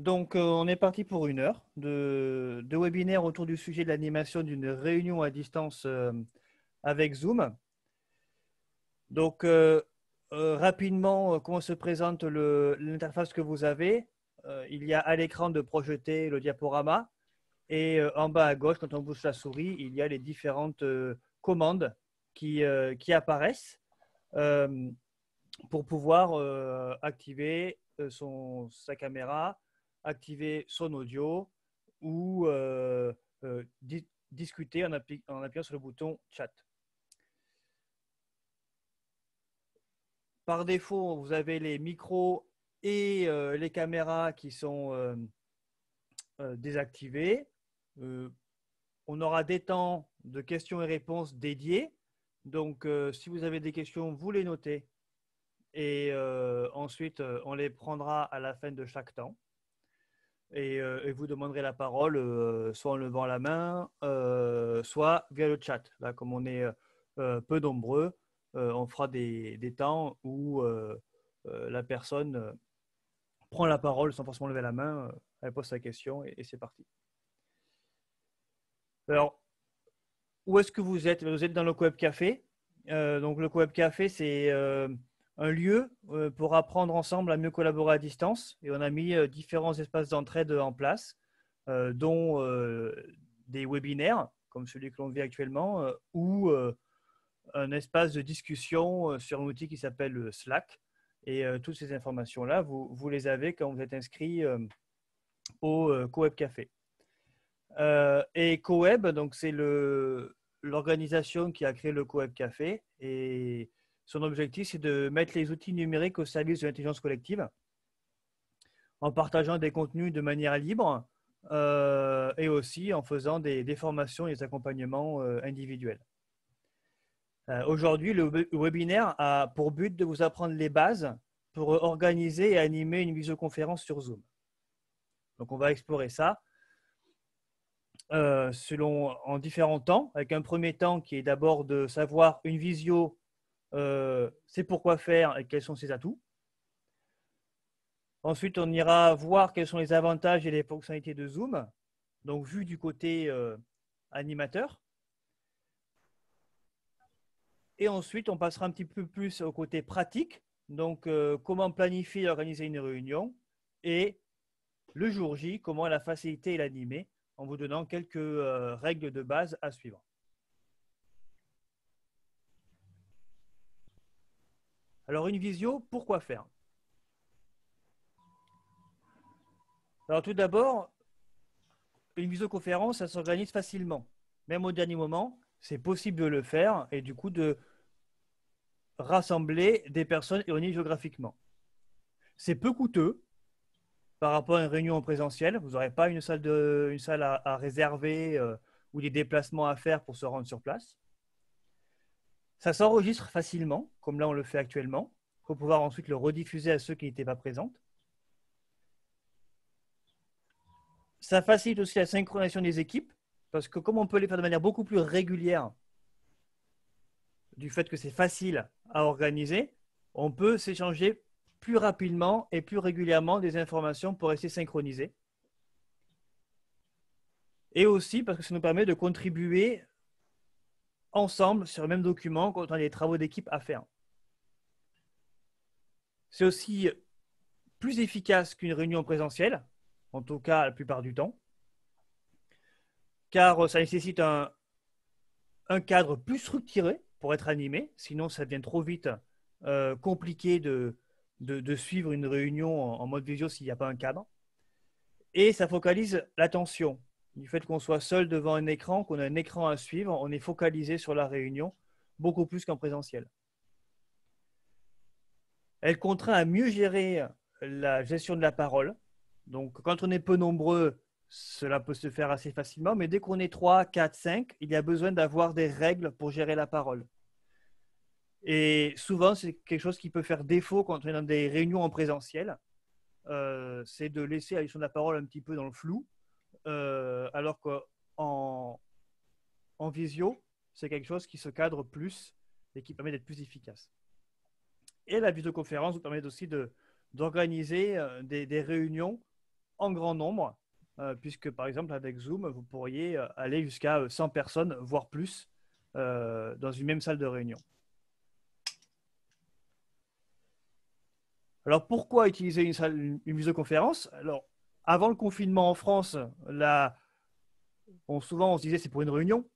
Donc, euh, on est parti pour une heure de, webinaire autour du sujet de l'animation d'une réunion à distance euh, avec Zoom. Donc, euh, rapidement, comment se présente l'interface que vous avez? Il y a à l'écran de projeter le diaporama et en bas à gauche, quand on bouge la souris, il y a les différentes commandes qui, apparaissent pour pouvoir activer sa caméra, activer son audio ou euh, euh, discuter en, appuyant sur le bouton chat. Par défaut, vous avez les micros et euh, les caméras qui sont désactivés. on aura des temps de questions et réponses dédiés. Donc, si vous avez des questions, vous les notez. Et ensuite, on les prendra à la fin de chaque temps. Euh, et, vous demanderez la parole euh, soit en levant la main, euh, soit via le chat. Là, comme on est peu nombreux, on fera des, temps où la personne prend la parole sans forcément lever la main, elle pose sa question et, c'est parti. Alors, où est-ce que vous êtes? Vous êtes dans le Web Café. donc, le Web Café, c'est un lieu euh, pour apprendre ensemble à mieux collaborer à distance. Et on a mis euh, différents espaces d'entraide en place, euh, dont des webinaires, comme celui que l'on vit actuellement, ou un espace de discussion sur un outil qui s'appelle Slack. Et toutes ces informations-là, vous, vous, les avez quand vous êtes inscrit au CoWeb Café. et CoWeb, donc c'est l'organisation qui a créé le CoWeb Café. Et son objectif, c'est de mettre les outils numériques au service de l'intelligence collective en partageant des contenus de manière libre euh, et aussi en faisant des, formations et des accompagnements euh, individuels. Euh, aujourd'hui, le webinaire a pour but de vous apprendre les bases pour organiser et animer une visioconférence sur Zoom. Donc, on va explorer ça selon en différents temps, avec un premier temps qui est d'abord de savoir une visio euh, c'est pourquoi faire et quels sont ses atouts. Ensuite, on ira voir quels sont les avantages et les fonctionnalités de Zoom, donc vu du côté euh, animateur. Et ensuite, on passera un petit peu plus au côté pratique, donc euh, comment planifier et organiser une réunion, et le jour J, comment la faciliter et l'animer, en vous donnant quelques règles de base à suivre. Alors une visio, pourquoi faire? Alors tout d'abord, une visioconférence, ça s'organise facilement. Même au dernier moment, c'est possible de le faire et du coup de rassembler des personnes éloignées géographiquement. C'est peu coûteux par rapport à une réunion en présentiel. Vous n'aurez pas une salle, de, une salle à, réserver euh, ou des déplacements à faire pour se rendre sur place. Ça s'enregistre facilement, comme là on le fait actuellement, pour pouvoir ensuite le rediffuser à ceux qui n'étaient pas présents. Ça facilite aussi la synchronisation des équipes, parce que comme on peut les faire de manière beaucoup plus régulière, du fait que c'est facile à organiser, on peut s'échanger plus rapidement et plus régulièrement des informations pour rester synchronisé. Et aussi parce que ça nous permet de contribuer ensemble sur le même document quand on a des travaux d'équipe à faire. C'est aussi plus efficace qu'une réunion présentielle, en tout cas la plupart du temps, car ça nécessite un, cadre plus structuré pour être animé, sinon ça devient trop vite euh, compliqué de, suivre une réunion en, en mode visio s'il n'y a pas un cadre. Et ça focalise l'attention du fait qu'on soit seul devant un écran, qu'on a un écran à suivre, on est focalisé sur la réunion beaucoup plus qu'en présentiel. Elle contraint à mieux gérer la gestion de la parole. Donc, quand on est peu nombreux, cela peut se faire assez facilement, mais dès qu'on est 3, 4, 5, il y a besoin d'avoir des règles pour gérer la parole. Et souvent, c'est quelque chose qui peut faire défaut quand on est dans des réunions en présentiel. Euh, c'est de laisser la gestion de la parole un petit peu dans le flou euh, alors qu'en en visio, c'est quelque chose qui se cadre plus et qui permet d'être plus efficace. Et la visioconférence vous permet aussi d'organiser euh, des, des, réunions en grand nombre, puisque par exemple avec Zoom, vous pourriez aller jusqu'à 100 personnes, voire plus, dans une même salle de réunion. Alors pourquoi utiliser une, salle, visioconférence? Avant le confinement en France, souvent on se disait c'est pour une réunion.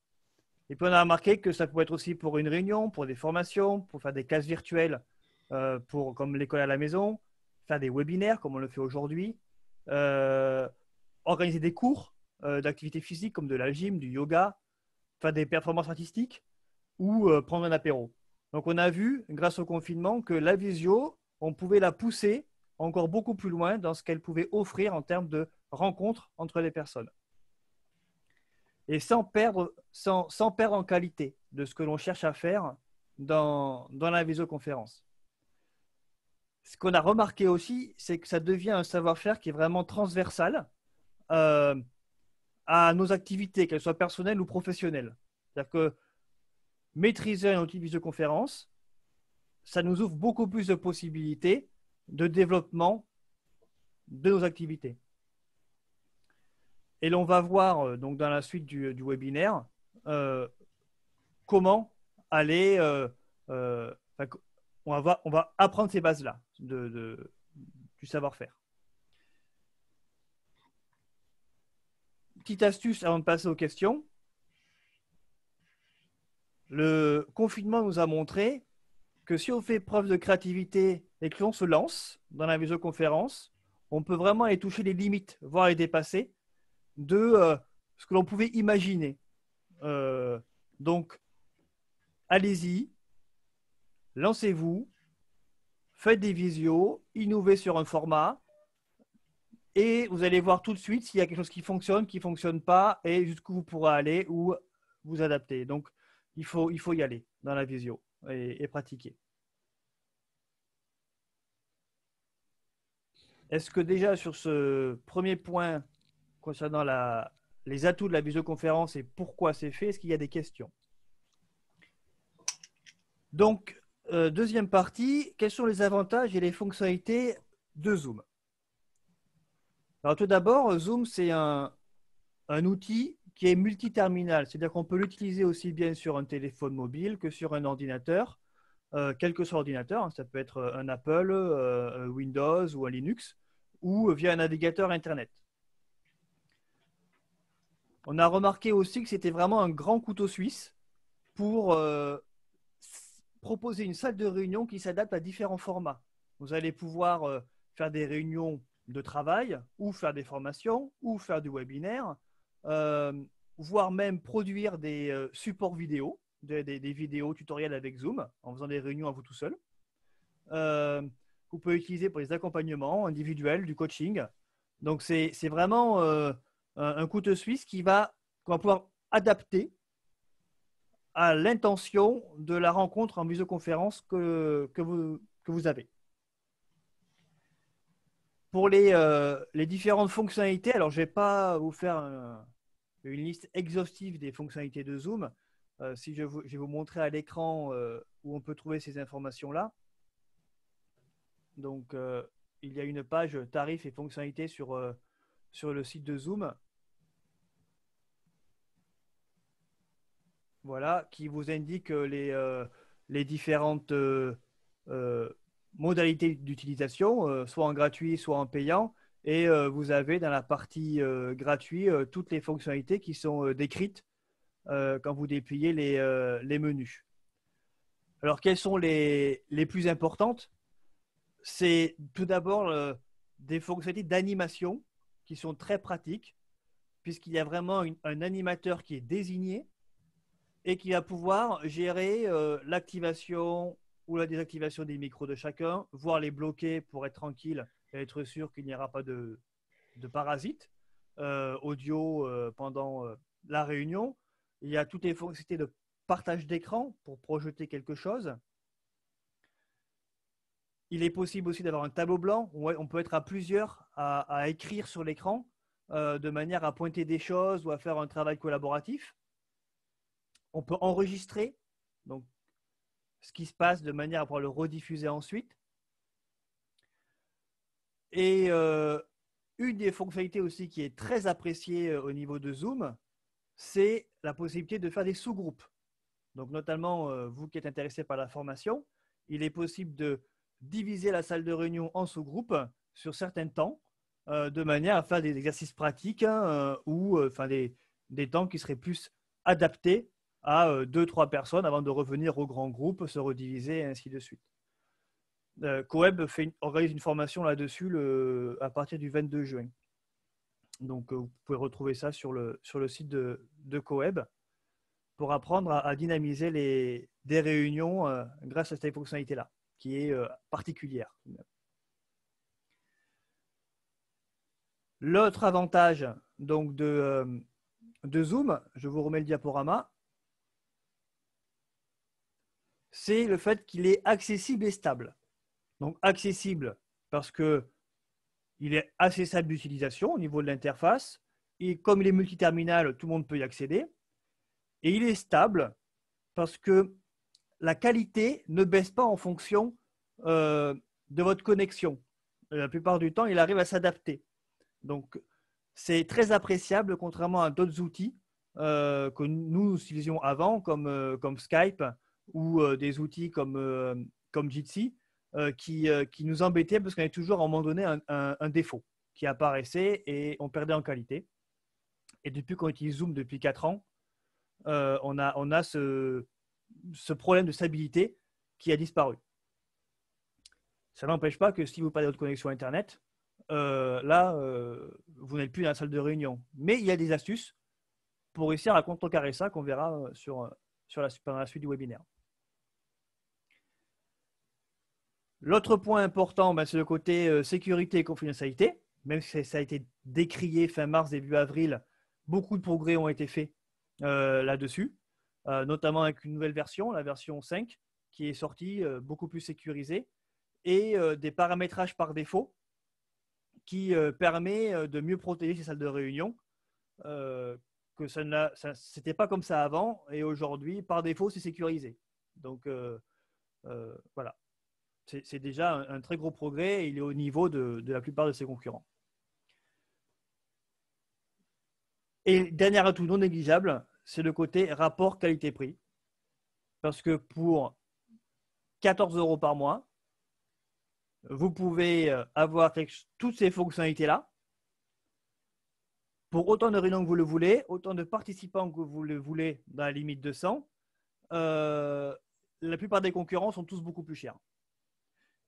Et puis on a remarqué que ça pouvait être aussi pour une réunion, pour des formations, pour faire des classes virtuelles, euh, pour, comme l'école à la maison, faire des webinaires comme on le fait aujourd'hui, euh, organiser des cours euh, d'activité physique comme de la gym, du yoga, faire des performances artistiques ou prendre un apéro. Donc on a vu, grâce au confinement, que la visio, on pouvait la pousser encore beaucoup plus loin dans ce qu'elle pouvait offrir en termes de rencontres entre les personnes. Et sans perdre, sans, perdre en qualité de ce que l'on cherche à faire dans, dans la visioconférence. Ce qu'on a remarqué aussi, c'est que ça devient un savoir-faire qui est vraiment transversal euh, à nos activités, qu'elles soient personnelles ou professionnelles. C'est-à-dire que maîtriser un outil de visioconférence, ça nous ouvre beaucoup plus de possibilités de développement de nos activités. Et l'on va voir euh, donc dans la suite du, webinaire euh, comment aller. Euh, on, va, apprendre ces bases-là de, du savoir-faire. Petite astuce avant de passer aux questions. Le confinement nous a montré que si on fait preuve de créativité que l'on se lance dans la visioconférence, on peut vraiment aller toucher les limites, voire les dépasser de euh, ce que l'on pouvait imaginer. Euh, donc, allez-y, lancez-vous, faites des visios, innovez sur un format, et vous allez voir tout de suite s'il y a quelque chose qui fonctionne, qui ne fonctionne pas, et jusqu'où vous pourrez aller ou vous adapter. Donc, il faut, il faut y aller dans la visio et, pratiquer. Est-ce que déjà sur ce premier point concernant les atouts de la visioconférence et pourquoi c'est fait, est-ce qu'il y a des questions? Donc, euh, deuxième partie, quels sont les avantages et les fonctionnalités de Zoom? Alors tout d'abord, Zoom, c'est un, un outil qui est multiterminal, c'est-à-dire qu'on peut l'utiliser aussi bien sur un téléphone mobile que sur un ordinateur, quel que soit l'ordinateur, hein. ça peut être un Apple, euh, Windows ou un Linux, ou via un navigateur Internet. On a remarqué aussi que c'était vraiment un grand couteau suisse pour euh, proposer une salle de réunion qui s'adapte à différents formats. Vous allez pouvoir faire des réunions de travail, ou faire des formations, ou faire du webinaire, euh, voire même produire des euh, supports vidéo, des, vidéos tutoriels avec Zoom, en faisant des réunions à vous tout seul. Euh, vous pouvez utiliser pour les accompagnements individuels, du coaching. Donc, c'est vraiment un, couteau suisse qui va, qu'on va pouvoir adapter à l'intention de la rencontre en visioconférence que, que, vous, avez. Pour les, les différentes fonctionnalités, alors je ne vais pas vous faire un, une liste exhaustive des fonctionnalités de Zoom. Euh, si je, vais vous montrer à l'écran euh, où on peut trouver ces informations-là. Donc, euh, il y a une page tarifs et fonctionnalités sur, sur le site de Zoom. Voilà, qui vous indique les, les différentes modalités d'utilisation, soit en gratuit, soit en payant, et vous avez dans la partie gratuite toutes les fonctionnalités qui sont décrites quand vous dépliez les, menus. Alors, quelles sont les, plus importantes? C'est tout d'abord des fonctionnalités d'animation qui sont très pratiques, puisqu'il y a vraiment un animateur qui est désigné et qui va pouvoir gérer l'activation ou la désactivation des micros de chacun, voire les bloquer pour être tranquille être sûr qu'il n'y aura pas de, parasites euh, audio euh, pendant euh, la réunion. Il y a toutes les fonctionnalités de partage d'écran pour projeter quelque chose. Il est possible aussi d'avoir un tableau blanc où on peut être à plusieurs à, écrire sur l'écran de manière à pointer des choses ou à faire un travail collaboratif. On peut enregistrer ce qui se passe de manière à pouvoir le rediffuser ensuite. Et euh, une des fonctionnalités aussi qui est très appréciée au niveau de Zoom, c'est la possibilité de faire des sous-groupes. Donc, notamment, vous qui êtes intéressé par la formation, il est possible de diviser la salle de réunion en sous-groupes sur certains temps, de manière à faire des exercices pratiques hein, ou enfin, des, des, temps qui seraient plus adaptés à deux, trois personnes avant de revenir au grand groupe, se rediviser et ainsi de suite. Euh, Coeb organise une formation là-dessus à partir du 22 juin. Donc, euh, vous pouvez retrouver ça sur le, site de, de Coeb pour apprendre à, dynamiser les, des réunions euh, grâce à cette fonctionnalité-là, qui est particulière. L'autre avantage donc, de, de Zoom, je vous remets le diaporama, c'est le fait qu'il est accessible et stable. Donc accessible parce que il est assez simple d'utilisation au niveau de l'interface. Et comme il est multiterminal, tout le monde peut y accéder. Et il est stable parce que la qualité ne baisse pas en fonction euh, de votre connexion. La plupart du temps, il arrive à s'adapter. Donc, c'est très appréciable, contrairement à d'autres outils euh, que nous utilisions avant, comme, euh, comme Skype ou des outils comme, comme Jitsi, qui, euh, qui, nous embêtait parce qu'on avait toujours à un moment donné un, un, défaut qui apparaissait et on perdait en qualité. Et depuis qu'on utilise Zoom depuis 4 ans, euh, on a, on a ce, ce, problème de stabilité qui a disparu. Ça n'empêche pas que si vous parlez de votre connexion Internet, là, vous n'êtes plus dans la salle de réunion. Mais il y a des astuces pour réussir à contrecarrer ça qu'on verra sur, sur la, pendant la suite du webinaire. L'autre point important, ben, c'est le côté euh, sécurité et confidentialité. Même si ça a été décrié fin mars, début avril, beaucoup de progrès ont été faits euh, là-dessus, euh, notamment avec une nouvelle version, la version 5, qui est sortie beaucoup plus sécurisée, et des paramétrages par défaut qui permet de mieux protéger ces salles de réunion. que ça n'était pas comme ça avant, et aujourd'hui, par défaut, c'est sécurisé. Donc voilà c'est déjà un, très gros progrès et il est au niveau de, la plupart de ses concurrents. Et dernier atout non négligeable, c'est le côté rapport qualité-prix. Parce que pour 14 euros par mois, vous pouvez euh, avoir toutes ces fonctionnalités-là pour autant de réunions que vous le voulez, autant de participants que vous le voulez dans la limite de 100. Euh, la plupart des concurrents sont tous beaucoup plus chers.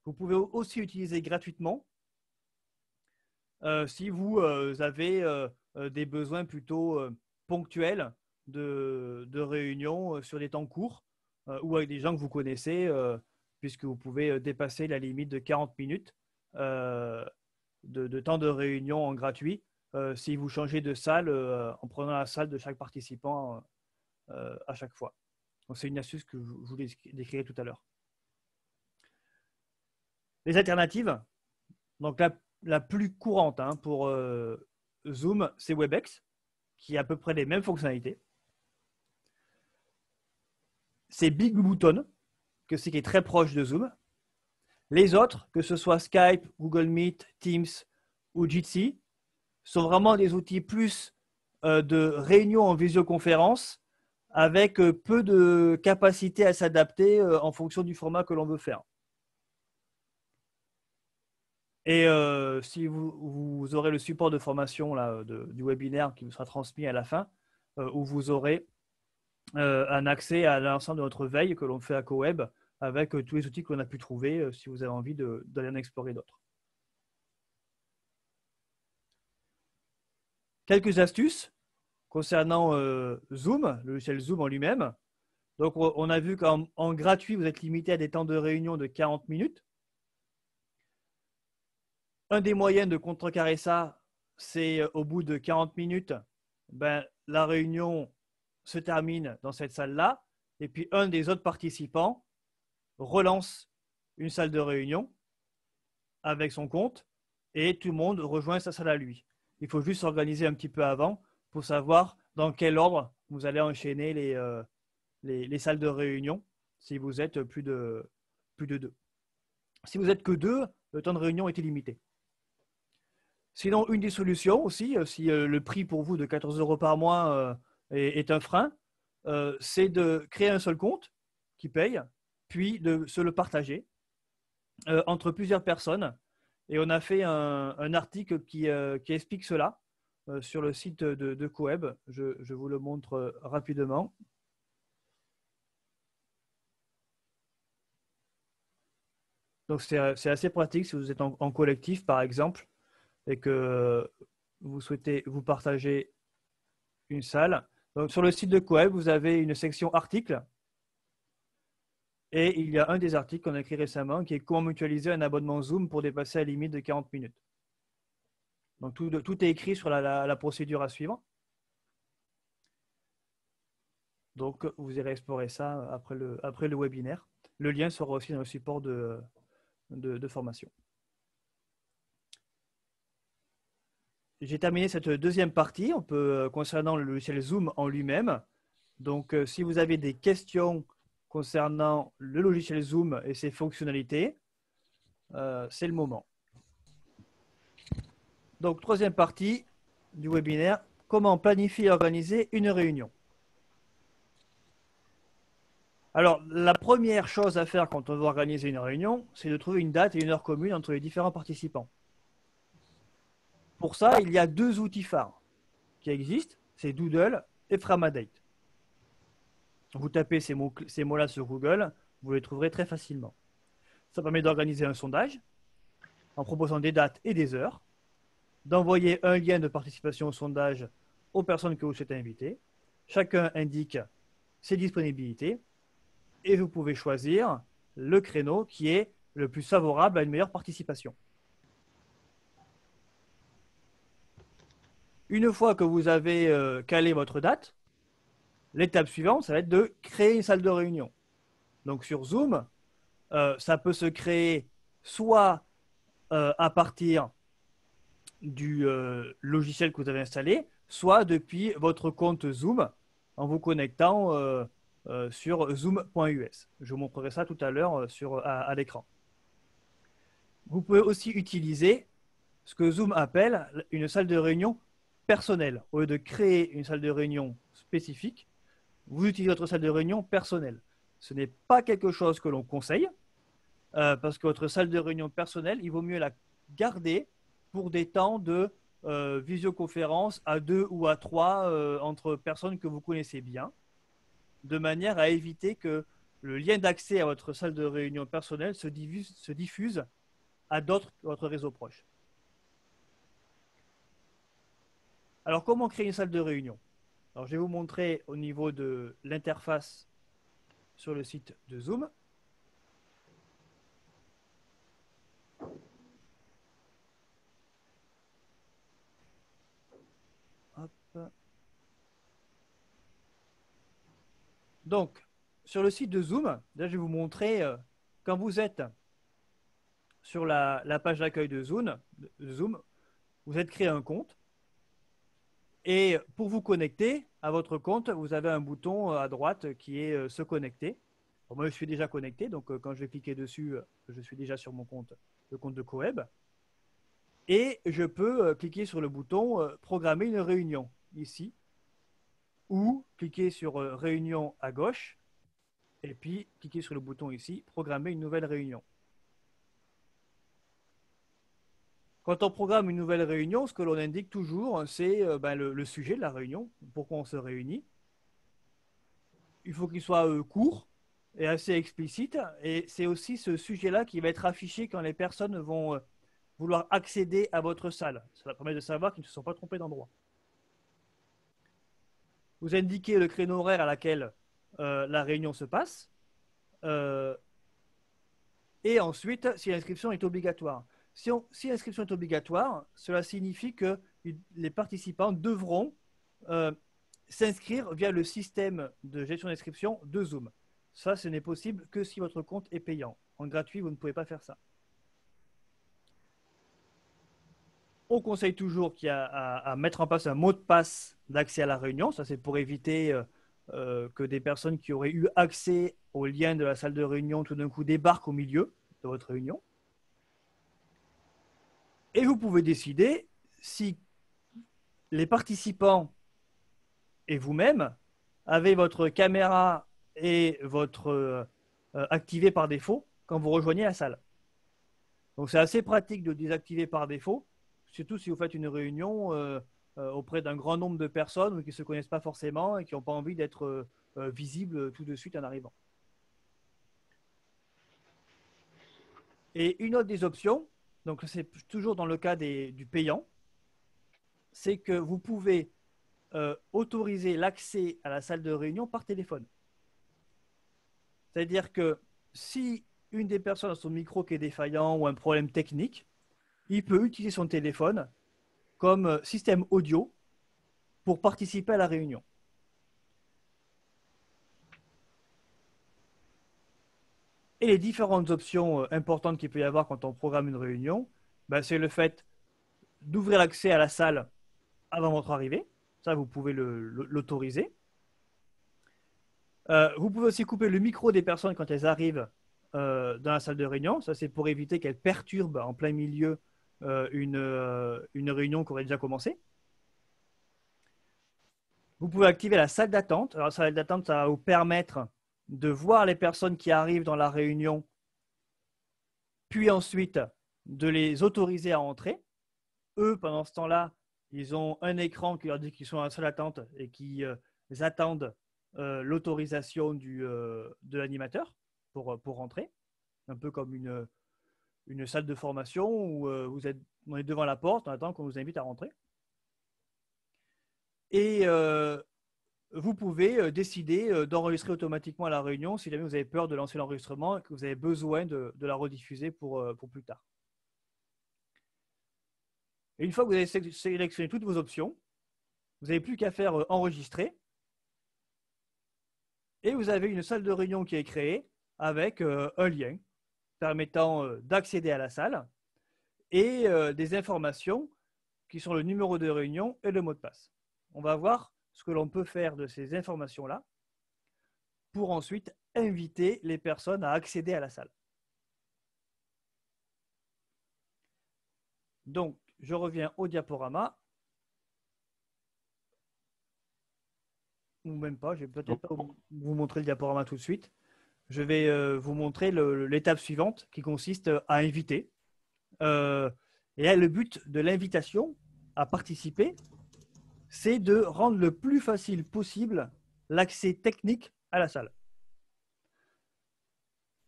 Vous pouvez aussi utiliser gratuitement euh, si vous euh, avez euh, des besoins plutôt ponctuels de, de réunion sur des temps courts ou avec des gens que vous connaissez, puisque vous pouvez dépasser la limite de 40 minutes de, temps de réunion en gratuit si vous changez de salle en prenant la salle de chaque participant à chaque fois. C'est une astuce que je vous décrirai tout à l'heure. Les alternatives, donc la, plus courante hein, pour euh, Zoom, c'est WebEx, qui a à peu près les mêmes fonctionnalités. C'est Big Button, que c'est qui est très proche de Zoom. Les autres, que ce soit Skype, Google Meet, Teams ou Jitsi, sont vraiment des outils plus euh, de réunion en visioconférence avec euh, peu de capacité à s'adapter en fonction du format que l'on veut faire. Et euh, si vous, aurez le support de formation là, du webinaire qui vous sera transmis à la fin, euh, où vous aurez euh, un accès à l'ensemble de notre veille que l'on fait à CoWeb avec tous les outils qu'on a pu trouver si vous avez envie d'aller en explorer d'autres. Quelques astuces concernant Zoom, le logiciel Zoom en lui-même. Donc, on a vu qu'en gratuit, vous êtes limité à des temps de réunion de 40 minutes. Un des moyens de contrecarrer ça, c'est euh, au bout de 40 minutes, ben, la réunion se termine dans cette salle-là, et puis un des autres participants relance une salle de réunion avec son compte, et tout le monde rejoint sa salle à lui. Il faut juste s'organiser un petit peu avant pour savoir dans quel ordre vous allez enchaîner les, euh, les, salles de réunion si vous êtes plus de, plus de deux. Si vous êtes que deux, le temps de réunion est illimité. Sinon, une des solutions aussi, si le prix pour vous de 14 euros par mois est, un frein, c'est de créer un seul compte qui paye, puis de se le partager entre plusieurs personnes. Et on a fait un, article qui, explique cela sur le site de, Coeb. je, vous le montre rapidement. Donc c'est assez pratique si vous êtes en, collectif, par exemple, et que vous souhaitez vous partager une salle. Donc, sur le site de Coeb, vous avez une section articles. Et il y a un des articles qu'on a écrit récemment qui est comment mutualiser un abonnement Zoom pour dépasser la limite de 40 minutes. Donc tout, est écrit sur la, procédure à suivre. Donc vous irez explorer ça après le, après le webinaire. Le lien sera aussi dans le support de, de, formation. J'ai terminé cette deuxième partie euh, concernant le logiciel Zoom en lui-même. Donc, euh, si vous avez des questions concernant le logiciel Zoom et ses fonctionnalités, euh, c'est le moment. Donc, troisième partie du webinaire, comment planifier et organiser une réunion. Alors, la première chose à faire quand on veut organiser une réunion, c'est de trouver une date et une heure commune entre les différents participants. Pour ça, il y a deux outils phares qui existent, c'est Doodle et Framadate. Vous tapez ces mots-là sur Google, vous les trouverez très facilement. Ça permet d'organiser un sondage en proposant des dates et des heures, d'envoyer un lien de participation au sondage aux personnes que vous souhaitez inviter. Chacun indique ses disponibilités et vous pouvez choisir le créneau qui est le plus favorable à une meilleure participation. Une fois que vous avez euh, calé votre date, l'étape suivante, ça va être de créer une salle de réunion. Donc sur Zoom, euh, ça peut se créer soit euh, à partir du logiciel que vous avez installé, soit depuis votre compte Zoom en vous connectant sur zoom.us. Je vous montrerai ça tout à l'heure sur, à, l'écran. Vous pouvez aussi utiliser ce que Zoom appelle une salle de réunion personnelle. Au lieu de créer une salle de réunion spécifique, vous utilisez votre salle de réunion personnelle. Ce n'est pas quelque chose que l'on conseille, euh, parce que votre salle de réunion personnelle, il vaut mieux la garder pour des temps de visioconférence à deux ou à trois entre personnes que vous connaissez bien de manière à éviter que le lien d'accès à votre salle de réunion personnelle se diffuse, à d'autres votre réseau proche. Alors, comment créer une salle de réunion? Je vais vous montrer au niveau de l'interface sur le site de Zoom. Donc, sur le site de Zoom, là, je vais vous montrer, euh, quand vous êtes sur la, page d'accueil de Zoom, Zoom, vous êtes créé un compte. Et pour vous connecter à votre compte, vous avez un bouton euh, à droite qui est euh, Se connecter. moi, je suis déjà connecté, donc quand je vais cliquer dessus, je suis déjà sur mon compte, le compte de Coeb. Et je peux cliquer sur le bouton Programmer une réunion ici ou cliquez sur euh, Réunion à gauche et puis cliquez sur le bouton ici, Programmer une nouvelle réunion. Quand on programme une nouvelle réunion, ce que l'on indique toujours, c'est euh, ben, le, sujet de la réunion, pourquoi on se réunit. Il faut qu'il soit euh, court et assez explicite. Et c'est aussi ce sujet-là qui va être affiché quand les personnes vont vouloir accéder à votre salle. Ça permet de savoir qu'ils ne se sont pas trompés d'endroit vous indiquez le créneau horaire à laquelle euh, la réunion se passe. Euh, et ensuite, si l'inscription est obligatoire. Si, l'inscription est obligatoire, cela signifie que les participants devront euh, s'inscrire via le système de gestion d'inscription de Zoom. Ça, ce n'est possible que si votre compte est payant. En gratuit, vous ne pouvez pas faire ça. On conseille toujours qu'il à, mettre en place un mot de passe d'accès à la réunion. Ça, c'est pour éviter euh, euh, que des personnes qui auraient eu accès au lien de la salle de réunion tout d'un coup débarquent au milieu de votre réunion. Et vous pouvez décider si les participants et vous-même avez votre caméra et votre euh, activé par défaut quand vous rejoignez la salle. Donc c'est assez pratique de désactiver par défaut, surtout si vous faites une réunion euh, euh, auprès d'un grand nombre de personnes qui ne se connaissent pas forcément et qui n'ont pas envie d'être visibles tout de suite en arrivant. Et une autre des options, donc c'est toujours dans le cas du payant, c'est que vous pouvez euh, autoriser l'accès à la salle de réunion par téléphone. C'est-à-dire que si une des personnes a son micro qui est défaillant ou un problème technique, il peut utiliser son téléphone comme euh, système audio pour participer à la réunion. Et les différentes options euh, importantes qu'il peut y avoir quand on programme une réunion, ben, c'est le fait d'ouvrir l'accès à la salle avant votre arrivée. Ça, vous pouvez l'autoriser. Euh, vous pouvez aussi couper le micro des personnes quand elles arrivent euh, dans la salle de réunion. Ça, c'est pour éviter qu'elles perturbent en plein milieu une, une réunion qui aurait déjà commencé. Vous pouvez activer la salle d'attente. Alors, la salle d'attente, ça va vous permettre de voir les personnes qui arrivent dans la réunion, puis ensuite de les autoriser à entrer. Eux, pendant ce temps-là, ils ont un écran qui leur dit qu'ils sont en salle d'attente et qui euh, attendent euh, l'autorisation euh, de l'animateur pour, pour rentrer. Un peu comme une, une salle de formation où vous êtes, on est devant la porte, on attend qu'on vous invite à rentrer. Et vous pouvez décider d'enregistrer automatiquement la réunion si jamais vous avez peur de lancer l'enregistrement et que vous avez besoin de, la rediffuser pour, pour plus tard. Et une fois que vous avez sélectionné toutes vos options, vous n'avez plus qu'à faire euh, enregistrer. Et vous avez une salle de réunion qui est créée avec euh, un lien permettant euh, d'accéder à la salle et des informations qui sont le numéro de réunion et le mot de passe. On va voir ce que l'on peut faire de ces informations-là pour ensuite inviter les personnes à accéder à la salle. Donc, je reviens au diaporama. Ou même pas, je vais peut-être pas vous montrer le diaporama tout de suite. Je vais euh, vous montrer l'étape suivante qui consiste à inviter. Euh, et le but de l'invitation à participer, c'est de rendre le plus facile possible l'accès technique à la salle.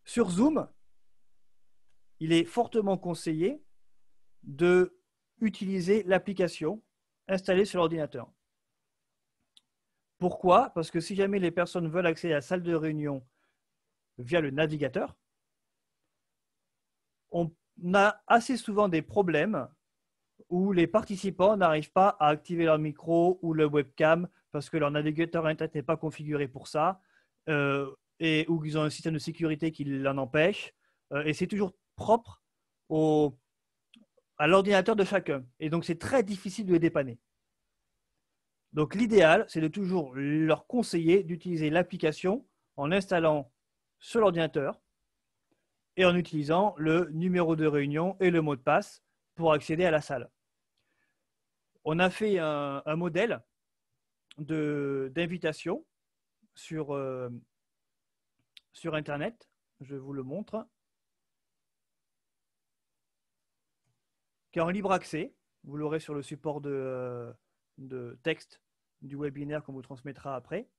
Sur Zoom, il est fortement conseillé de utiliser l'application installée sur l'ordinateur. Pourquoi? Parce que si jamais les personnes veulent accéder à la salle de réunion via le navigateur, on a assez souvent des problèmes où les participants n'arrivent pas à activer leur micro ou le webcam parce que leur navigateur Internet n'est pas configuré pour ça euh, et ou qu'ils ont un système de sécurité qui l'en empêche. Euh, et c'est toujours propre à l'ordinateur de chacun. Et donc, c'est très difficile de les dépanner. Donc, l'idéal, c'est de toujours leur conseiller d'utiliser l'application en installant sur l'ordinateur et en utilisant le numéro de réunion et le mot de passe pour accéder à la salle. On a fait un, modèle d'invitation sur, euh, sur Internet. Je vous le montre. qui est en libre accès. Vous l'aurez sur le support de, euh, texte du webinaire qu'on vous transmettra après,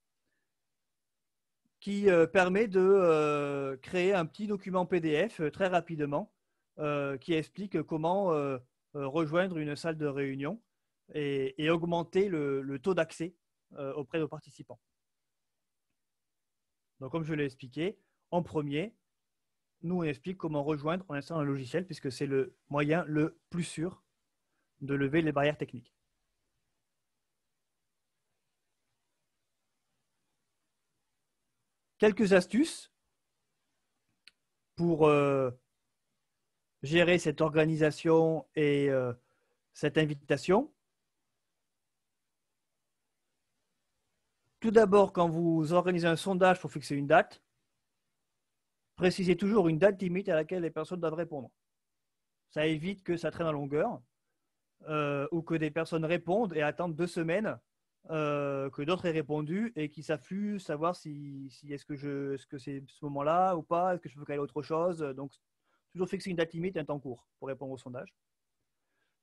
qui euh, permet de créer un petit document PDF très rapidement qui explique comment rejoindre une salle de réunion et, augmenter le, taux d'accès auprès de participants. Donc, comme je l'ai expliqué, en premier, nous, on explique comment rejoindre en installant un logiciel, puisque c'est le moyen le plus sûr de lever les barrières techniques. Quelques astuces pour euh, gérer cette organisation et euh, cette invitation. Tout d'abord, quand vous organisez un sondage pour fixer une date, précisez toujours une date limite à laquelle les personnes doivent répondre. Ça évite que ça traîne en longueur. euh, ou que des personnes répondent et attendent deux semaines euh, que d'autres aient répondu et qui plus savoir si, est-ce que c'est ce moment-là ou pas, est-ce que je peux caler autre chose. Donc toujours fixer une date limite et un temps court pour répondre au sondage.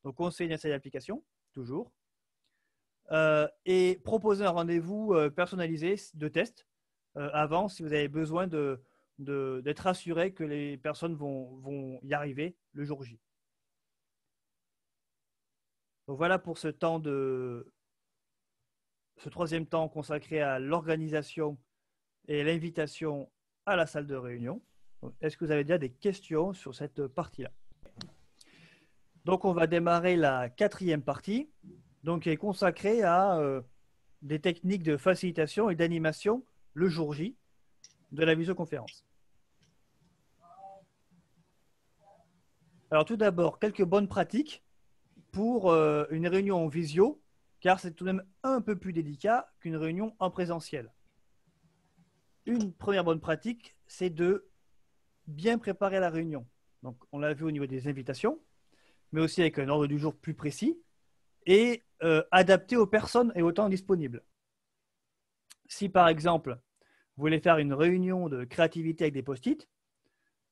Donc conseiller d'installer l'application, toujours. Euh, et proposer un rendez-vous personnalisé de test avant si vous avez besoin de, d'être assuré que les personnes vont, vont y arriver le jour J. Voilà pour ce temps de ce troisième temps consacré à l'organisation et l'invitation à la salle de réunion. Est-ce que vous avez déjà des questions sur cette partie-là? Donc on va démarrer la quatrième partie, donc qui est consacrée à euh, des techniques de facilitation et d'animation le jour J de la visioconférence. Alors tout d'abord, quelques bonnes pratiques pour euh, une réunion en visio, car c'est tout de même un peu plus délicat qu'une réunion en présentiel. Une première bonne pratique, c'est de bien préparer la réunion. Donc, on l'a vu au niveau des invitations, mais aussi avec un ordre du jour plus précis et euh, adapté aux personnes et au temps disponible. Si par exemple, vous voulez faire une réunion de créativité avec des post-it,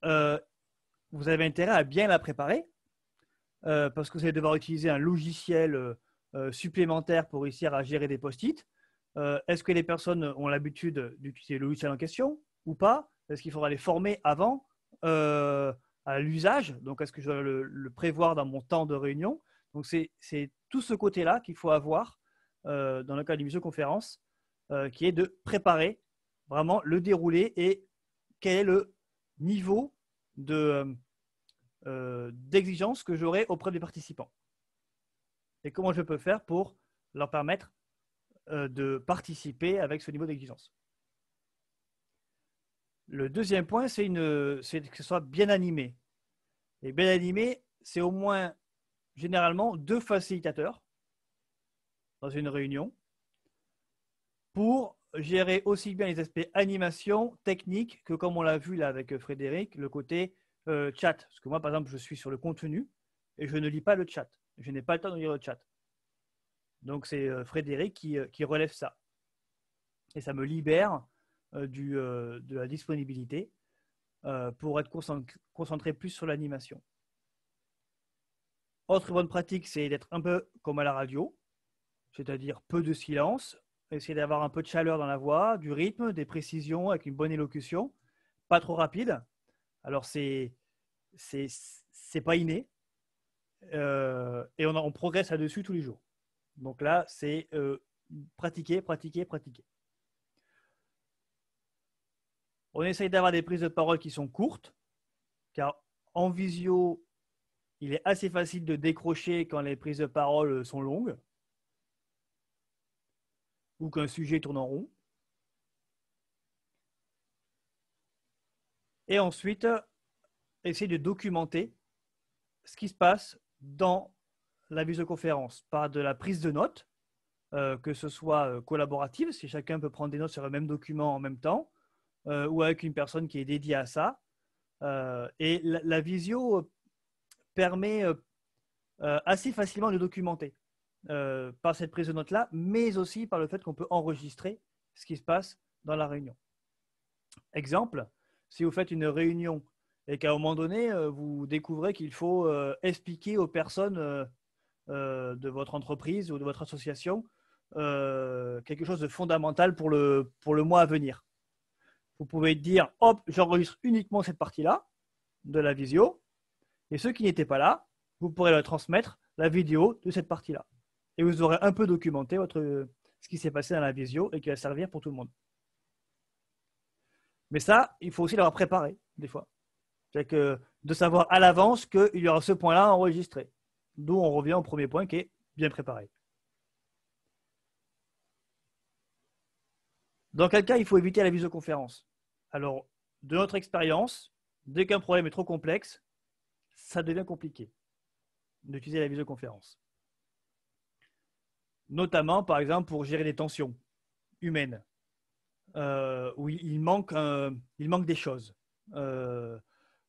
euh, vous avez intérêt à bien la préparer euh, parce que vous allez devoir utiliser un logiciel supplémentaire pour réussir à gérer des post-it. Est-ce que les personnes ont l'habitude d'utiliser le logiciel en question ou pas? Est-ce qu'il faudra les former avant à l'usage? Donc, est-ce que je dois le, prévoir dans mon temps de réunion? Donc, c'est tout ce côté-là qu'il faut avoir dans le cas d'une visioconférence, qui est de préparer vraiment le déroulé et quel est le niveau de, euh, d'exigences que j'aurai auprès des participants. Et comment je peux faire pour leur permettre euh, de participer avec ce niveau d'exigence. Le deuxième point, c'est que ce soit bien animé. Et bien animé, c'est au moins généralement deux facilitateurs dans une réunion pour gérer aussi bien les aspects animation, technique, que comme on l'a vu là avec Frédéric, le côté euh, chat. Parce que moi, par exemple, je suis sur le contenu et je ne lis pas le chat. Je n'ai pas le temps de lire le chat. Donc, c'est euh, Frédéric euh, qui, relève ça. Et ça me libère du, de la disponibilité pour être concentré, plus sur l'animation. Autre bonne pratique, c'est d'être un peu comme à la radio, c'est-à-dire peu de silence, essayer d'avoir un peu de chaleur dans la voix, du rythme, des précisions avec une bonne élocution, pas trop rapide, alors, c'est c'est pas inné. Euh, et on, progresse là-dessus tous les jours. Donc là, c'est euh, pratiquer, pratiquer, pratiquer. On essaye d'avoir des prises de parole qui sont courtes, car en visio, il est assez facile de décrocher quand les prises de parole sont longues ou qu'un sujet tourne en rond. Et ensuite, essayer de documenter ce qui se passe dans la visioconférence par de la prise de notes, euh, que ce soit euh, collaborative, si chacun peut prendre des notes sur le même document en même temps, euh, ou avec une personne qui est dédiée à ça. et la, visio permet assez facilement de documenter par cette prise de notes-là, mais aussi par le fait qu'on peut enregistrer ce qui se passe dans la réunion. Exemple, si vous faites une réunion et qu'à un moment donné, euh, vous découvrez qu'il faut euh, expliquer aux personnes euh, de votre entreprise ou de votre association quelque chose de fondamental pour le, pour le mois à venir. Vous pouvez dire, hop, j'enregistre uniquement cette partie-là de la visio, et ceux qui n'étaient pas là, vous pourrez leur transmettre la vidéo de cette partie-là. Et vous aurez un peu documenté ce qui s'est passé dans la visio et qui va servir pour tout le monde. Mais ça, il faut aussi l'avoir préparé, des fois. C'est que de savoir à l'avance qu'il y aura ce point-là enregistré. D'où on revient au premier point qui est bien préparé. Dans quel cas il faut éviter la visioconférence Alors, de notre expérience, dès qu'un problème est trop complexe, ça devient compliqué d'utiliser la visioconférence. Notamment, par exemple, pour gérer des tensions humaines. Euh, où il manque, il manque des choses. Euh,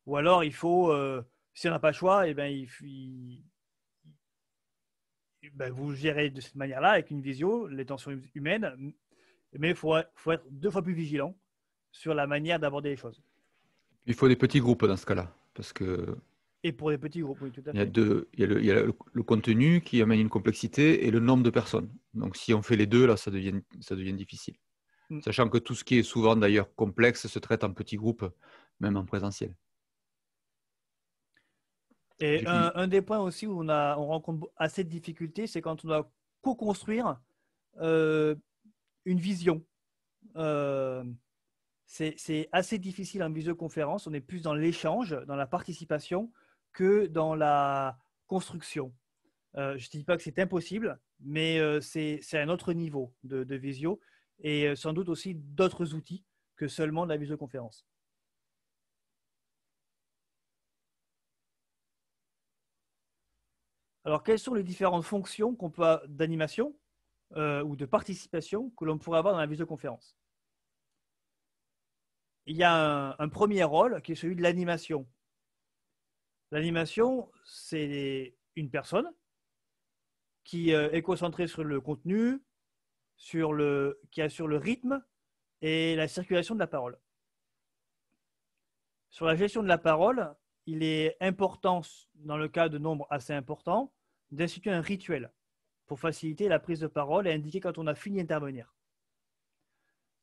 ou alors, il faut, euh, si on n'a pas le choix, eh ben, il, ben, vous gérez de cette manière-là avec une visio les tensions humaines, mais il faut, faut, être deux fois plus vigilant sur la manière d'aborder les choses. Il faut des petits groupes dans ce cas-là, parce que. Et pour des petits groupes, oui, tout à fait. Il y a, deux, il y a, le, il y a le, contenu qui amène une complexité et le nombre de personnes. Donc, si on fait les deux, là, ça devient, ça devient difficile. Mm. Sachant que tout ce qui est souvent d'ailleurs complexe se traite en petits groupes, même en présentiel. Et un, des points aussi où on, a, on rencontre assez de difficultés, c'est quand on doit co-construire euh, une vision. Euh, c'est assez difficile en visioconférence. On est plus dans l'échange, dans la participation, que dans la construction. Euh, je ne dis pas que c'est impossible, mais c'est un autre niveau de, de visio et sans doute aussi d'autres outils que seulement la visioconférence. Alors, quelles sont les différentes fonctions qu'on d'animation euh, ou de participation que l'on pourrait avoir dans la visioconférence? Il y a un, premier rôle qui est celui de l'animation. L'animation, c'est une personne qui euh, est concentrée sur le contenu, qui assure le rythme et la circulation de la parole. Sur la gestion de la parole, il est important, dans le cas de nombres assez importants, d'instituer un rituel pour faciliter la prise de parole et indiquer quand on a fini d'intervenir.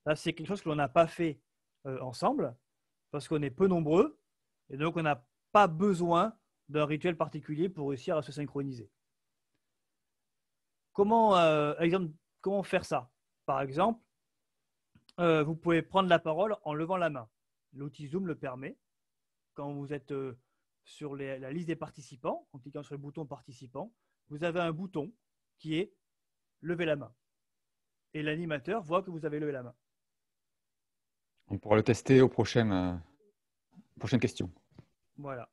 Là, c'est quelque chose que l'on n'a pas fait euh, ensemble parce qu'on est peu nombreux et donc on n'a pas besoin d'un rituel particulier pour réussir à se synchroniser. Comment, euh, faire ça? Par exemple, euh, vous pouvez prendre la parole en levant la main. L'outil Zoom le permet. Quand vous êtes sur la liste des participants, en cliquant sur le bouton participant, vous avez un bouton qui est lever la main. Et l'animateur voit que vous avez levé la main. On pourra le tester aux euh, prochaines questions. Voilà.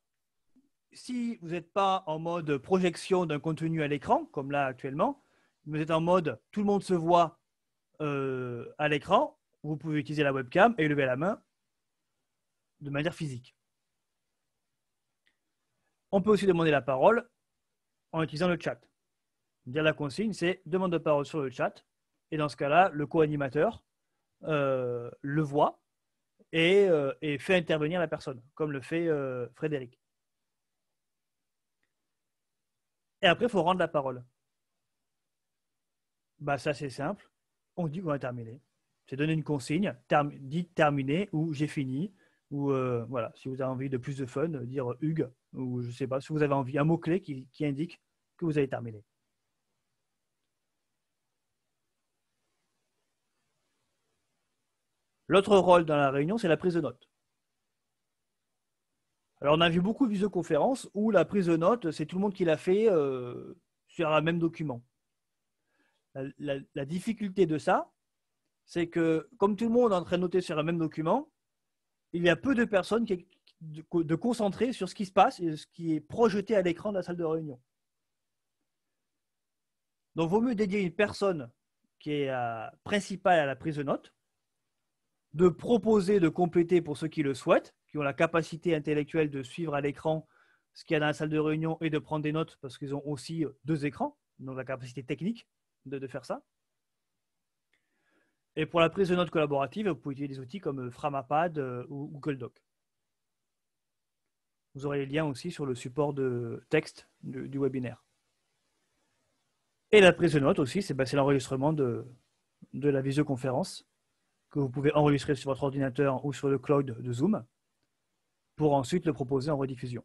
Si vous n'êtes pas en mode projection d'un contenu à l'écran, comme là actuellement, vous êtes en mode tout le monde se voit euh, à l'écran, vous pouvez utiliser la webcam et lever la main de manière physique. On peut aussi demander la parole en utilisant le chat. Dire la consigne, c'est demande de parole sur le chat. Et dans ce cas-là, le co-animateur euh, le voit euh, et, fait intervenir la personne, comme le fait euh, Frédéric. Et après, il faut rendre la parole. Bah, ça, c'est simple. On dit qu'on a terminé. C'est donner une consigne, dit terminé ou j'ai fini. Ou voilà, si vous avez envie de plus de fun, dire Hugues ou je ne sais pas, si vous avez envie, un mot-clé qui, indique que vous avez terminé. L'autre rôle dans la réunion, c'est la prise de notes. Alors, on a vu beaucoup de visioconférences où la prise de notes, c'est tout le monde qui l'a fait euh, sur un même document. La, difficulté de ça, c'est que comme tout le monde est en train de noter sur un même document, il y a peu de personnes qui, de, concentrer sur ce qui se passe et ce qui est projeté à l'écran de la salle de réunion. Donc, il vaut mieux dédier une personne qui est euh, principale à la prise de notes, de proposer de compléter pour ceux qui le souhaitent, qui ont la capacité intellectuelle de suivre à l'écran ce qu'il y a dans la salle de réunion et de prendre des notes parce qu'ils ont aussi deux écrans, donc la capacité technique de, faire ça. Et pour la prise de notes collaborative, vous pouvez utiliser des outils comme Framapad euh, ou Google Doc. Vous aurez les liens aussi sur le support de texte du, webinaire. Et la prise de notes aussi, c'est bah, l'enregistrement de la visioconférence que vous pouvez enregistrer sur votre ordinateur ou sur le cloud de Zoom pour ensuite le proposer en rediffusion.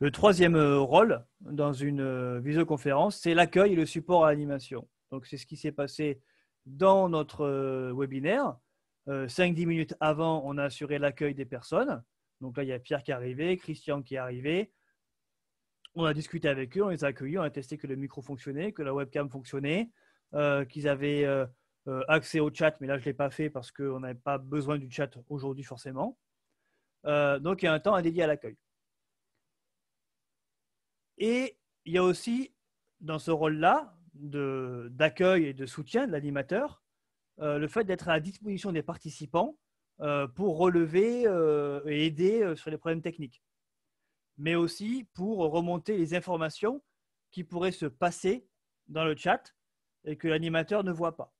Le troisième rôle dans une visioconférence, c'est l'accueil et le support à l'animation. Donc, c'est ce qui s'est passé dans notre webinaire. 5-10 euh, minutes avant, on a assuré l'accueil des personnes. Donc là, il y a Pierre qui est arrivé, Christian qui est arrivé. On a discuté avec eux, on les a accueillis, on a testé que le micro fonctionnait, que la webcam fonctionnait, euh, qu'ils avaient euh, accès au chat, mais là, je ne l'ai pas fait parce qu'on n'avait pas besoin du chat aujourd'hui forcément. donc, il y a un temps à dédié à l'accueil. Et il y a aussi, dans ce rôle-là, d'accueil et de soutien de l'animateur, euh, le fait d'être à la disposition des participants euh, pour relever euh, et aider sur les problèmes techniques. mais aussi pour remonter les informations qui pourraient se passer dans le chat et que l'animateur ne voit pas.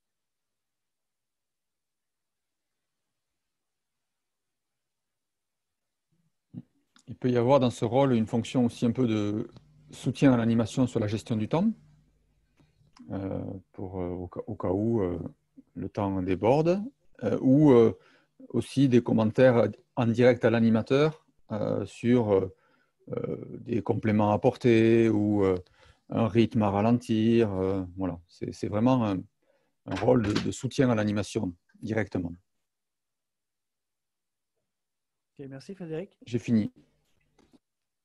Il peut y avoir dans ce rôle une fonction aussi un peu de soutien à l'animation sur la gestion du temps, euh, pour, euh, au, cas, où euh, le temps déborde, ou aussi des commentaires en direct à l'animateur sur des compléments à apporter ou un rythme à ralentir. voilà, c'est vraiment un, rôle de, soutien à l'animation directement. merci Frédéric. J'ai fini.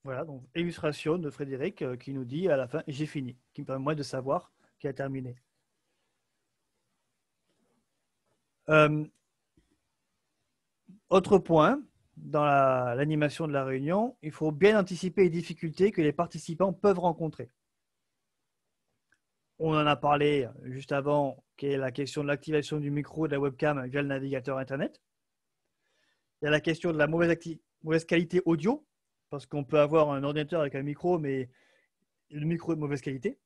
Voilà, donc illustration de Frédéric euh, qui nous dit à la fin j'ai fini, qui me permet moi de savoir qu'il a terminé. Euh, autre point, dans l'animation de la réunion, il faut bien anticiper les difficultés que les participants peuvent rencontrer. On en a parlé juste avant, qui est la question de l'activation du micro et de la webcam via le navigateur Internet. Il y a la question de la mauvaise, mauvaise qualité audio parce qu'on peut avoir un ordinateur avec un micro, mais le micro est de mauvaise qualité,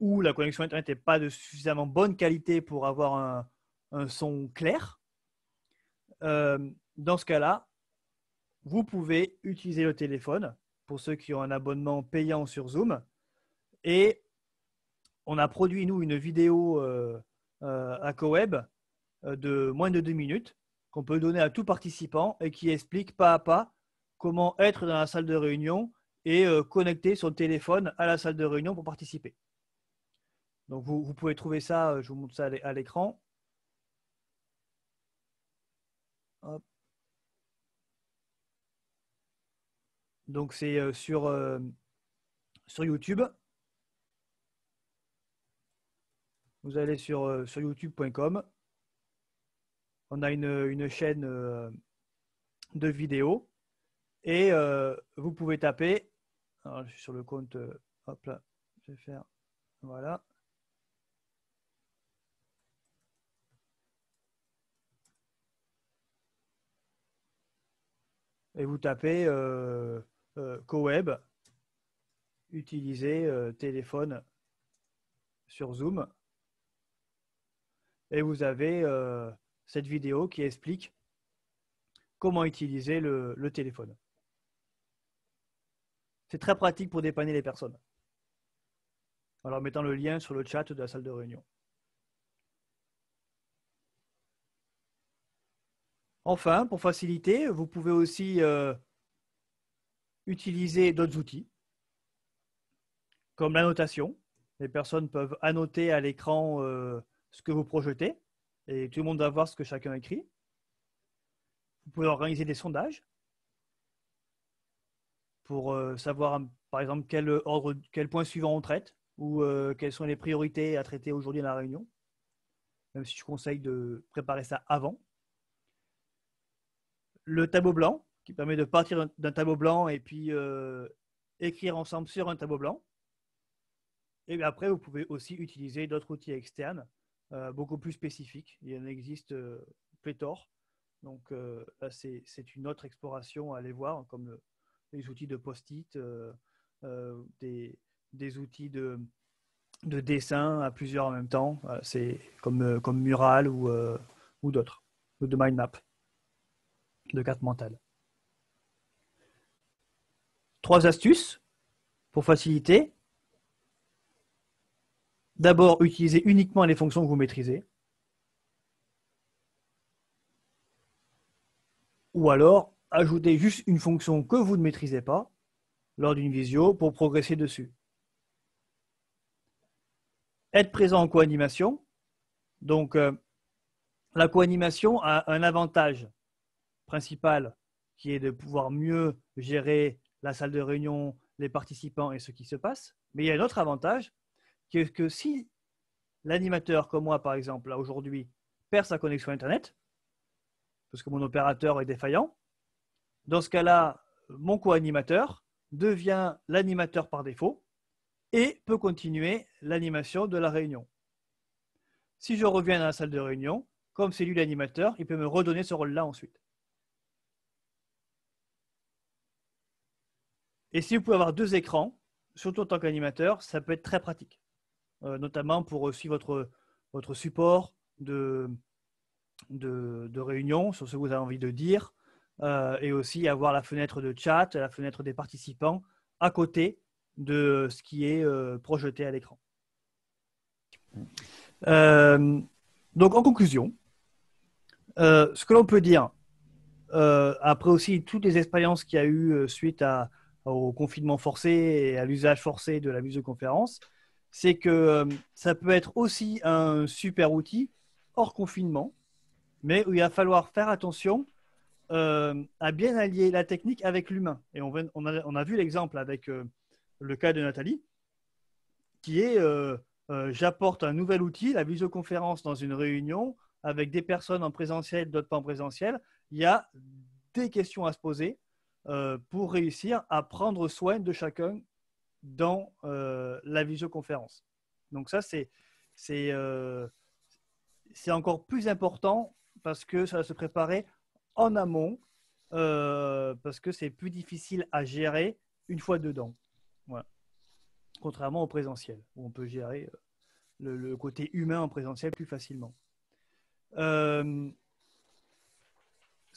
ou la connexion Internet n'est pas de suffisamment bonne qualité pour avoir un, son clair. Euh, dans ce cas-là, vous pouvez utiliser le téléphone pour ceux qui ont un abonnement payant sur Zoom. Et on a produit, nous, une vidéo euh, euh, à CoWeb de moins de deux minutes qu'on peut donner à tout participant et qui explique pas à pas comment être dans la salle de réunion et euh, connecter son téléphone à la salle de réunion pour participer. Donc vous, pouvez trouver ça, euh, je vous montre ça à l'écran. Donc c'est euh, sur YouTube. Vous allez sur, sur youtube.com. On a une, une chaîne de vidéos. Et euh, vous pouvez taper, alors je suis sur le compte, euh, hop là, je vais faire, voilà. Et vous tapez euh, euh CoWeb, utiliser téléphone sur Zoom. Et vous avez cette vidéo qui explique comment utiliser le téléphone. C'est très pratique pour dépanner les personnes. Alors mettant le lien sur le chat de la salle de réunion. Enfin, pour faciliter, vous pouvez aussi euh, utiliser d'autres outils, comme l'annotation. Les personnes peuvent annoter à l'écran euh, ce que vous projetez, et tout le monde va voir ce que chacun écrit. Vous pouvez organiser des sondages pour euh, savoir, par exemple, quel, ordre, quel point suivant on traite ou euh, quelles sont les priorités à traiter aujourd'hui dans la réunion. Même si je conseille de préparer ça avant. Le tableau blanc, qui permet de partir d'un tableau blanc et puis euh, écrire ensemble sur un tableau blanc. Et après, vous pouvez aussi utiliser d'autres outils externes, beaucoup plus spécifiques. Il en existe pléthore. Donc là, c'est une autre exploration à aller voir, comme le, des outils de post-it, euh, euh, des, outils de, de, dessin à plusieurs en même temps. C'est comme, euh, comme Mural ou, ou d'autres, ou de mind map, de carte mentale. Trois astuces pour faciliter. D'abord, utilisez uniquement les fonctions que vous maîtrisez. Ou alors, ajoutez juste une fonction que vous ne maîtrisez pas lors d'une visio pour progresser dessus. Être présent en co-animation. Donc, euh, la co-animation a un avantage principal qui est de pouvoir mieux gérer la salle de réunion, les participants et ce qui se passe. Mais il y a un autre avantage qui est que si l'animateur, comme moi par exemple, aujourd'hui, perd sa connexion Internet, parce que mon opérateur est défaillant, dans ce cas-là, mon co-animateur devient l'animateur par défaut et peut continuer l'animation de la réunion. Si je reviens dans la salle de réunion, comme c'est lui l'animateur, il peut me redonner ce rôle-là ensuite. Et si vous pouvez avoir deux écrans, surtout en tant qu'animateur, ça peut être très pratique, notamment pour suivre votre, votre support de, de, réunion sur ce que vous avez envie de dire, et aussi avoir la fenêtre de chat, la fenêtre des participants à côté de ce qui est projeté à l'écran. donc en conclusion, ce que l'on peut dire, euh, après aussi toutes les expériences qu'il y a eu euh, suite au confinement forcé et à l'usage forcé de la visioconférence, c'est que euh, ça peut être aussi un super outil hors confinement, mais où il va falloir faire attention à bien allier la technique avec l'humain. Et on, a, vu l'exemple avec le cas de Nathalie, qui est j'apporte un nouvel outil, la visioconférence dans une réunion avec des personnes en présentiel, d'autres pas en présentiel, il y a des questions à se poser euh, pour réussir à prendre soin de chacun dans euh, la visioconférence. Donc ça, c'est euh, encore plus important parce que ça va se préparer en amont, parce que c'est plus difficile à gérer une fois dedans. Contrairement au présentiel, où on peut gérer le, côté humain en présentiel plus facilement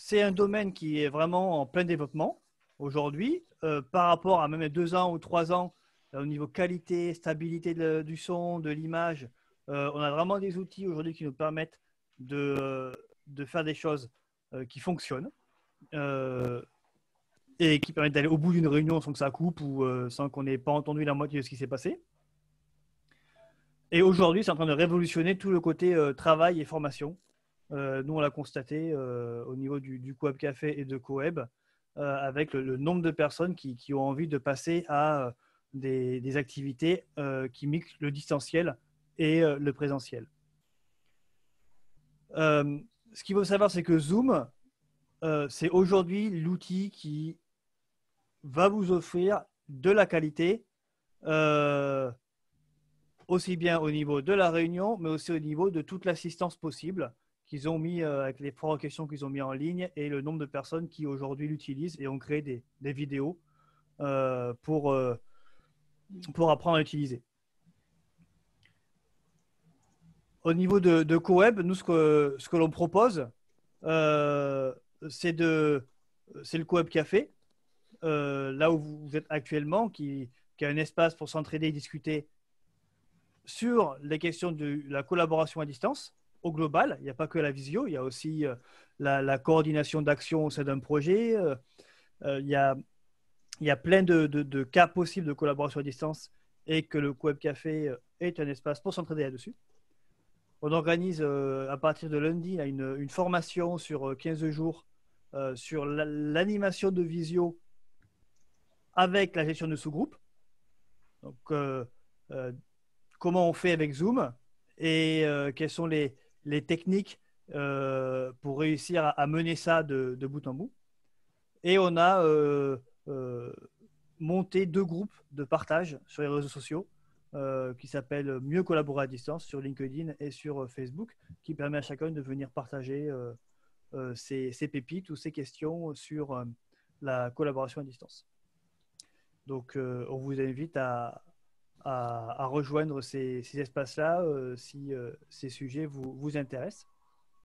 c'est un domaine qui est vraiment en plein développement aujourd'hui euh, par rapport à même deux ans ou trois ans euh, au niveau qualité, stabilité du son, de l'image. Euh, on a vraiment des outils aujourd'hui qui nous permettent de, faire des choses qui fonctionnent et qui permettent d'aller au bout d'une réunion sans que ça coupe ou sans qu'on n'ait pas entendu la moitié de ce qui s'est passé. Et aujourd'hui, c'est en train de révolutionner tout le côté travail et formation nous, on l'a constaté au niveau du, du Coop Café et de Coeb, avec le, nombre de personnes qui, ont envie de passer à des, activités qui mixent le distanciel et le présentiel. ce qu'il faut savoir, c'est que Zoom, c'est aujourd'hui l'outil qui va vous offrir de la qualité, aussi bien au niveau de la réunion, mais aussi au niveau de toute l'assistance possible qu'ils ont mis euh, avec les trois questions qu'ils ont mis en ligne et le nombre de personnes qui aujourd'hui l'utilisent et ont créé des, vidéos euh, pour, euh, pour apprendre à l'utiliser. Au niveau de, de CoWeb, nous, ce que, ce que l'on propose, c'est le CoWeb Café, là où vous êtes actuellement, qui, qui a un espace pour s'entraider et discuter sur les questions de la collaboration à distance au global. Il n'y a pas que la visio, il y a aussi euh, la, coordination d'action au sein d'un projet. Euh, euh, il, y a, il y a plein de, cas possibles de collaboration à distance et que le Web Café est un espace pour s'entraider là-dessus. On organise à partir de lundi une, formation sur 15 jours sur l'animation de visio avec la gestion de sous-groupes. Donc, comment on fait avec Zoom et quels sont les, les techniques euh, pour réussir à, mener ça de, bout en bout. Et on a euh, euh, monté deux groupes de partage sur les réseaux sociaux qui s'appellent Mieux collaborer à distance sur LinkedIn et sur Facebook, qui permet à chacun de venir partager ses, pépites ou ses questions sur la collaboration à distance. Donc, on vous invite à, à, rejoindre ces, espaces-là euh, si euh, ces sujets vous, vous intéressent.